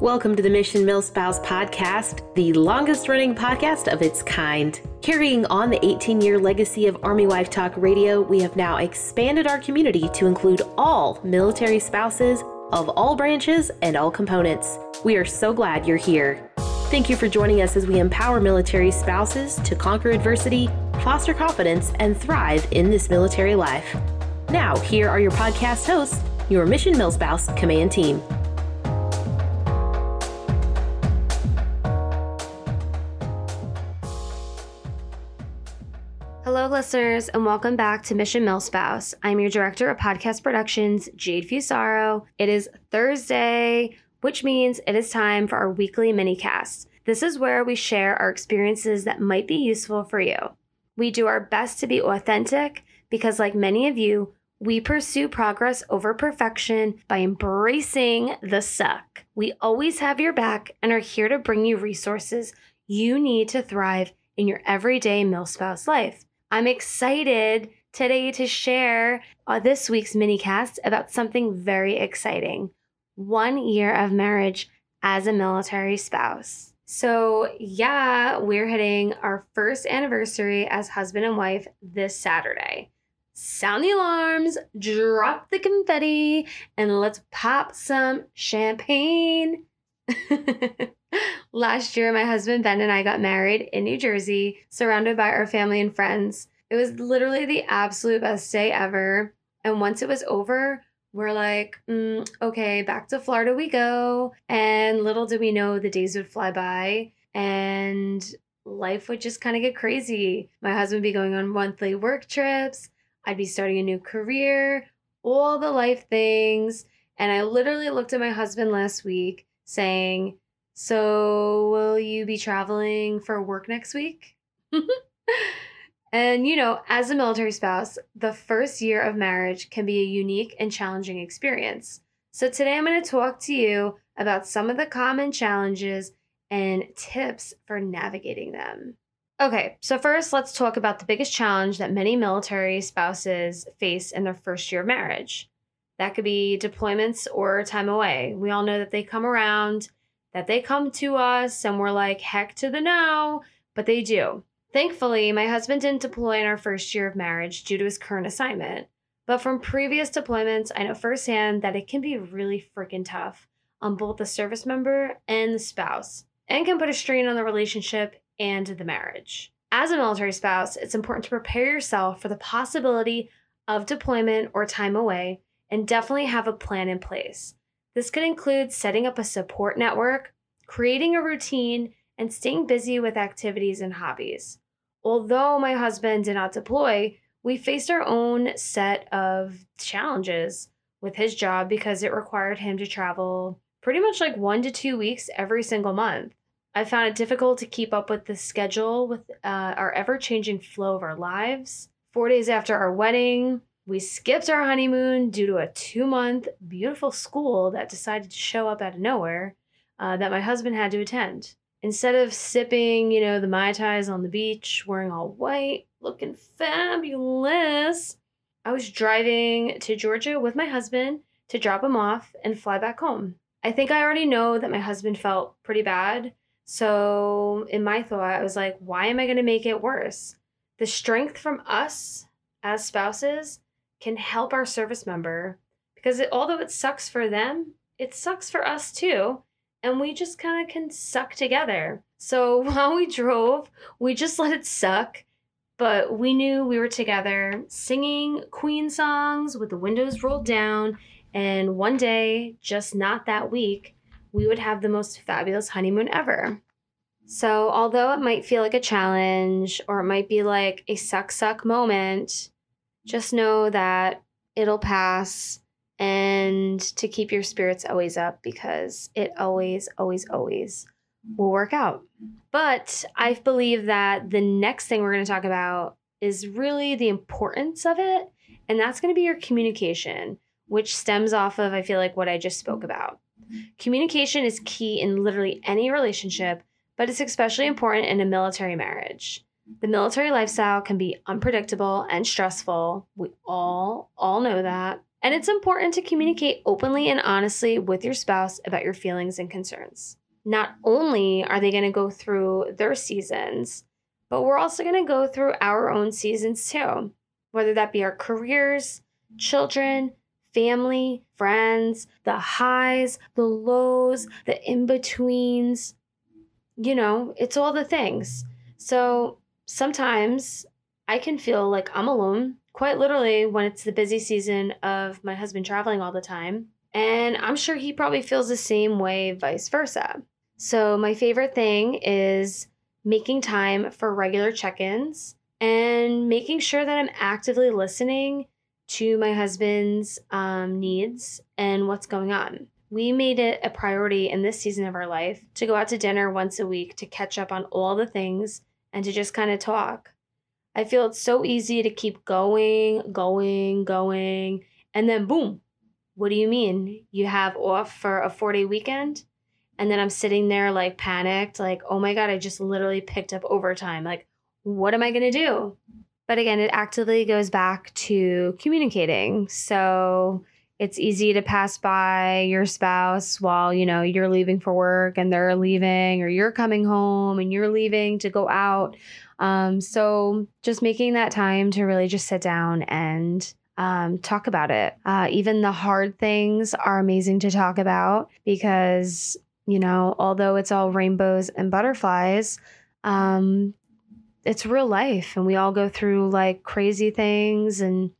Welcome to the Mission Milspouse Podcast, the longest running podcast of its kind. Carrying on the 18 year legacy of Army Wife Talk Radio, we have now expanded our community to include all military spouses of all branches and all components. We are so glad you're here. Thank you for joining us as we empower military spouses to conquer adversity, foster confidence, and thrive in this military life. Now, here are your podcast hosts, your Mission Milspouse Command Team. Listeners, and welcome back to Mission Milspouse. I'm your director of podcast productions, Jade Fusaro. It is Thursday, which means it is time for our weekly mini cast. This is where we share our experiences that might be useful for you. We do our best to be authentic because, like many of you, we pursue progress over perfection by embracing the suck. We always have your back and are here to bring you resources you need to thrive in your everyday milspouse life. I'm excited today to share uh, this week's mini cast about something very exciting one year of marriage as a military spouse. So, yeah, we're hitting our first anniversary as husband and wife this Saturday. Sound the alarms, drop the confetti, and let's pop some champagne. Last year, my husband Ben and I got married in New Jersey, surrounded by our family and friends. It was literally the absolute best day ever. And once it was over, we're like, mm, okay, back to Florida we go. And little did we know the days would fly by and life would just kind of get crazy. My husband would be going on monthly work trips. I'd be starting a new career, all the life things. And I literally looked at my husband last week saying, So, will you be traveling for work next week? and, you know, as a military spouse, the first year of marriage can be a unique and challenging experience. So, today I'm going to talk to you about some of the common challenges and tips for navigating them. Okay, so first, let's talk about the biggest challenge that many military spouses face in their first year of marriage. That could be deployments or time away. We all know that they come around, that they come to us, and we're like, heck to the no, but they do. Thankfully, my husband didn't deploy in our first year of marriage due to his current assignment. But from previous deployments, I know firsthand that it can be really freaking tough on both the service member and the spouse, and can put a strain on the relationship and the marriage. As a military spouse, it's important to prepare yourself for the possibility of deployment or time away and definitely have a plan in place. This could include setting up a support network, creating a routine, and staying busy with activities and hobbies. Although my husband did not deploy, we faced our own set of challenges with his job because it required him to travel pretty much like one to two weeks every single month. I found it difficult to keep up with the schedule with uh, our ever changing flow of our lives. Four days after our wedding, we skipped our honeymoon due to a two month beautiful school that decided to show up out of nowhere uh, that my husband had to attend. Instead of sipping, you know, the Mai Tais on the beach, wearing all white, looking fabulous, I was driving to Georgia with my husband to drop him off and fly back home. I think I already know that my husband felt pretty bad. So, in my thought, I was like, why am I going to make it worse? The strength from us as spouses can help our service member because it, although it sucks for them, it sucks for us too. And we just kind of can suck together. So while we drove, we just let it suck. But we knew we were together singing Queen songs with the windows rolled down. And one day, just not that week, we would have the most fabulous honeymoon ever. So, although it might feel like a challenge or it might be like a suck suck moment, just know that it'll pass and to keep your spirits always up because it always, always, always will work out. But I believe that the next thing we're going to talk about is really the importance of it. And that's going to be your communication, which stems off of, I feel like, what I just spoke about. Communication is key in literally any relationship, but it's especially important in a military marriage. The military lifestyle can be unpredictable and stressful. We all all know that. And it's important to communicate openly and honestly with your spouse about your feelings and concerns. Not only are they going to go through their seasons, but we're also going to go through our own seasons too, whether that be our careers, children, family, friends, the highs, the lows, the in betweens. You know, it's all the things. So sometimes I can feel like I'm alone, quite literally, when it's the busy season of my husband traveling all the time. And I'm sure he probably feels the same way, vice versa. So, my favorite thing is making time for regular check ins and making sure that I'm actively listening to my husband's um, needs and what's going on. We made it a priority in this season of our life to go out to dinner once a week to catch up on all the things and to just kind of talk. I feel it's so easy to keep going, going, going, and then boom. What do you mean? You have off for a four day weekend? And then I'm sitting there like panicked, like, oh my God, I just literally picked up overtime. Like, what am I going to do? But again, it actively goes back to communicating. So it's easy to pass by your spouse while, you know, you're leaving for work and they're leaving, or you're coming home and you're leaving to go out. Um, so just making that time to really just sit down and um, talk about it. Uh, even the hard things are amazing to talk about because, you know, although it's all rainbows and butterflies, um, it's real life and we all go through like crazy things and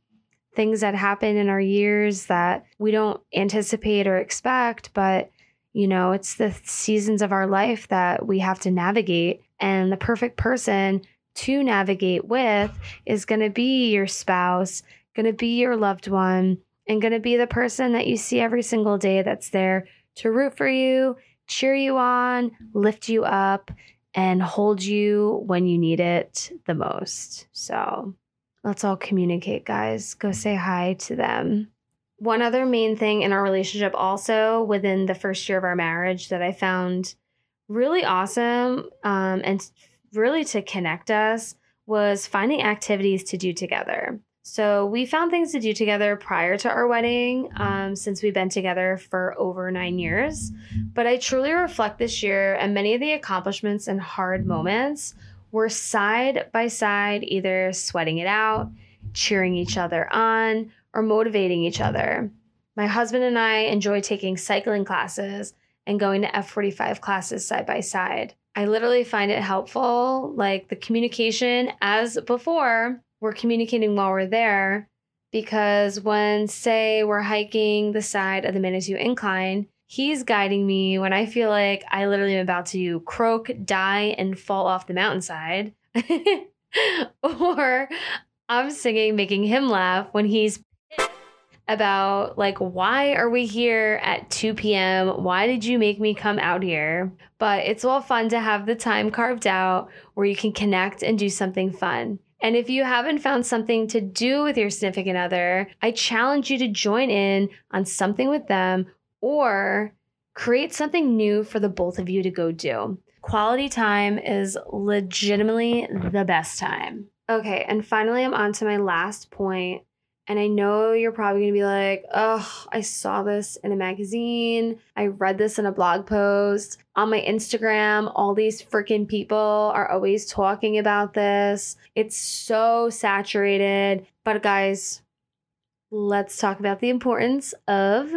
things that happen in our years that we don't anticipate or expect but you know it's the seasons of our life that we have to navigate and the perfect person to navigate with is going to be your spouse going to be your loved one and going to be the person that you see every single day that's there to root for you cheer you on lift you up and hold you when you need it the most. So let's all communicate, guys. Go say hi to them. One other main thing in our relationship, also within the first year of our marriage, that I found really awesome um, and really to connect us was finding activities to do together. So we found things to do together prior to our wedding, um, since we've been together for over nine years. But I truly reflect this year, and many of the accomplishments and hard moments were side by side, either sweating it out, cheering each other on, or motivating each other. My husband and I enjoy taking cycling classes and going to F45 classes side by side. I literally find it helpful, like the communication as before we're communicating while we're there because when, say, we're hiking the side of the Manitou Incline, he's guiding me when I feel like I literally am about to croak, die, and fall off the mountainside. or I'm singing, making him laugh when he's about like why are we here at 2 p.m why did you make me come out here? But it's all fun to have the time carved out where you can connect and do something fun. And if you haven't found something to do with your significant other, I challenge you to join in on something with them or create something new for the both of you to go do. Quality time is legitimately the best time. Okay, and finally, I'm on to my last point and I know you're probably to be like, oh, I saw this in a magazine. I read this in a blog post. On my Instagram, all these freaking people are always talking about this. It's so saturated. But guys, let's talk about the importance of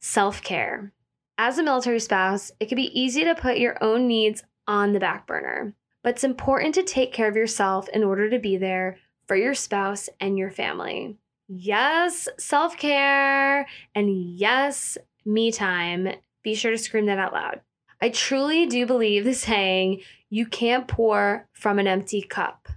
self care. As a military spouse, it can be easy to put your own needs on the back burner, but it's important to take care of yourself in order to be there for your spouse and your family. Yes, self care and yes, me time. Be sure to scream that out loud. I truly do believe the saying, you can't pour from an empty cup.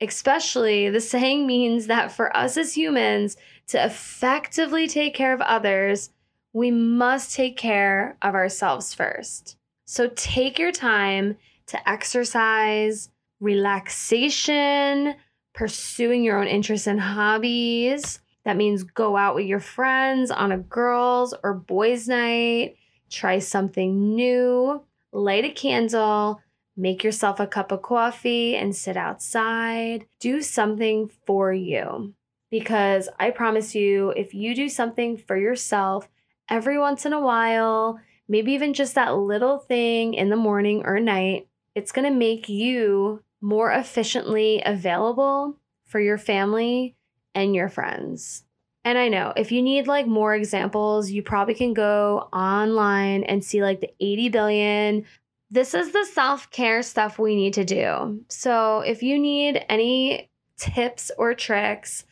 Especially, the saying means that for us as humans to effectively take care of others, we must take care of ourselves first. So take your time to exercise, relaxation, pursuing your own interests and hobbies. That means go out with your friends on a girls' or boys' night, try something new, light a candle, make yourself a cup of coffee and sit outside. Do something for you. Because I promise you, if you do something for yourself every once in a while, maybe even just that little thing in the morning or night, it's going to make you more efficiently available for your family and your friends. And I know if you need like more examples, you probably can go online and see like the 80 billion. This is the self care stuff we need to do. So if you need any tips or tricks,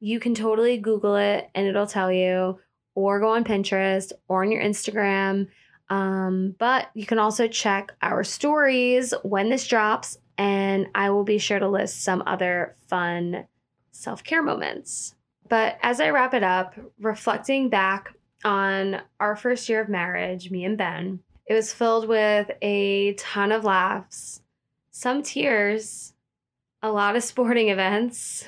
you can totally Google it and it'll tell you, or go on Pinterest or on your Instagram. Um, but you can also check our stories when this drops, and I will be sure to list some other fun self care moments. But as I wrap it up, reflecting back on our first year of marriage, me and Ben, it was filled with a ton of laughs, some tears, a lot of sporting events.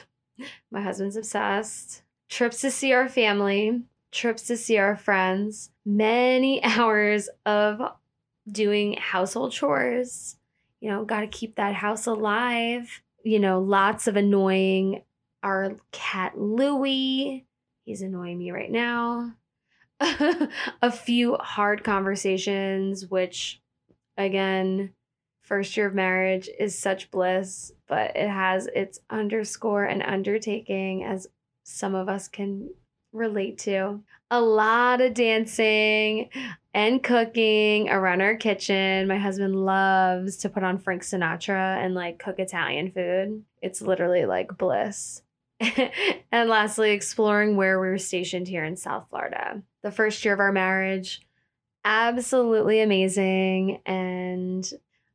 My husband's obsessed. Trips to see our family, trips to see our friends, many hours of doing household chores. You know, got to keep that house alive. You know, lots of annoying our cat Louie. He's annoying me right now. a few hard conversations, which again, first year of marriage is such bliss, but it has its underscore and undertaking, as some of us can relate to. A lot of dancing and cooking around our kitchen. My husband loves to put on Frank Sinatra and like cook Italian food. It's literally like bliss. and lastly, exploring where we were stationed here in South Florida. The first year of our marriage, absolutely amazing. And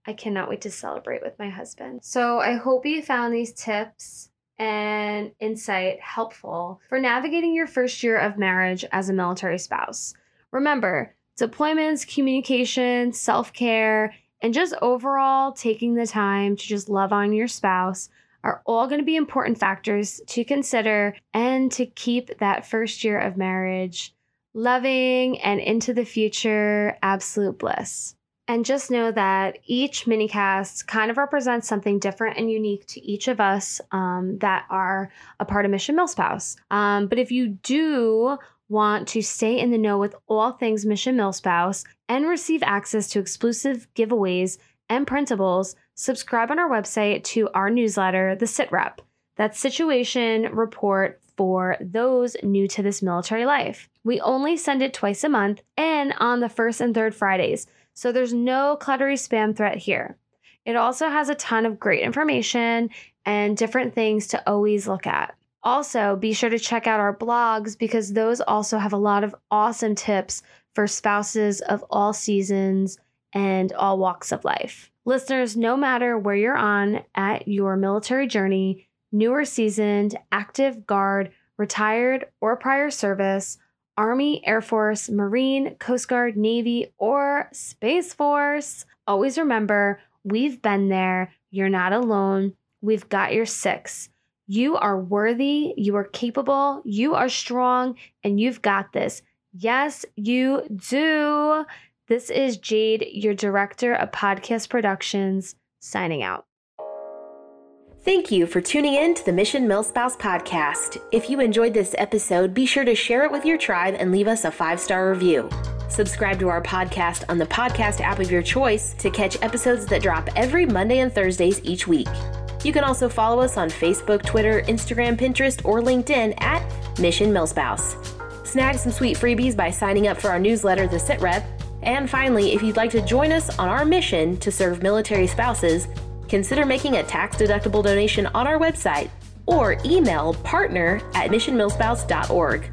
I cannot wait to celebrate with my husband. So I hope you found these tips and insight helpful for navigating your first year of marriage as a military spouse. Remember, deployments, communication, self care, and just overall taking the time to just love on your spouse are all going to be important factors to consider and to keep that first year of marriage loving and into the future absolute bliss. And just know that each minicast kind of represents something different and unique to each of us um, that are a part of Mission Milspouse. Um, but if you do want to stay in the know with all things Mission Milspouse and receive access to exclusive giveaways and printables, subscribe on our website to our newsletter, The Sit Rep. That's situation report for those new to this military life. We only send it twice a month and on the first and third Fridays, so there's no cluttery spam threat here. It also has a ton of great information and different things to always look at. Also, be sure to check out our blogs because those also have a lot of awesome tips for spouses of all seasons and all walks of life. Listeners, no matter where you're on at your military journey, new or seasoned, active, guard, retired, or prior service, Army, Air Force, Marine, Coast Guard, Navy, or Space Force, always remember we've been there. You're not alone. We've got your six. You are worthy, you are capable, you are strong, and you've got this. Yes, you do. This is Jade, your director of podcast productions, signing out. Thank you for tuning in to the Mission Milspouse podcast. If you enjoyed this episode, be sure to share it with your tribe and leave us a five star review. Subscribe to our podcast on the podcast app of your choice to catch episodes that drop every Monday and Thursdays each week. You can also follow us on Facebook, Twitter, Instagram, Pinterest, or LinkedIn at Mission Milspouse. Snag some sweet freebies by signing up for our newsletter, The Sit Rep, and finally, if you'd like to join us on our mission to serve military spouses, consider making a tax deductible donation on our website or email partner at missionmilspouse.org.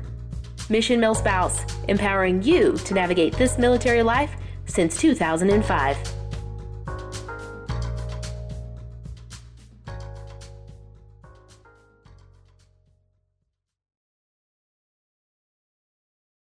Mission Milspouse, empowering you to navigate this military life since 2005.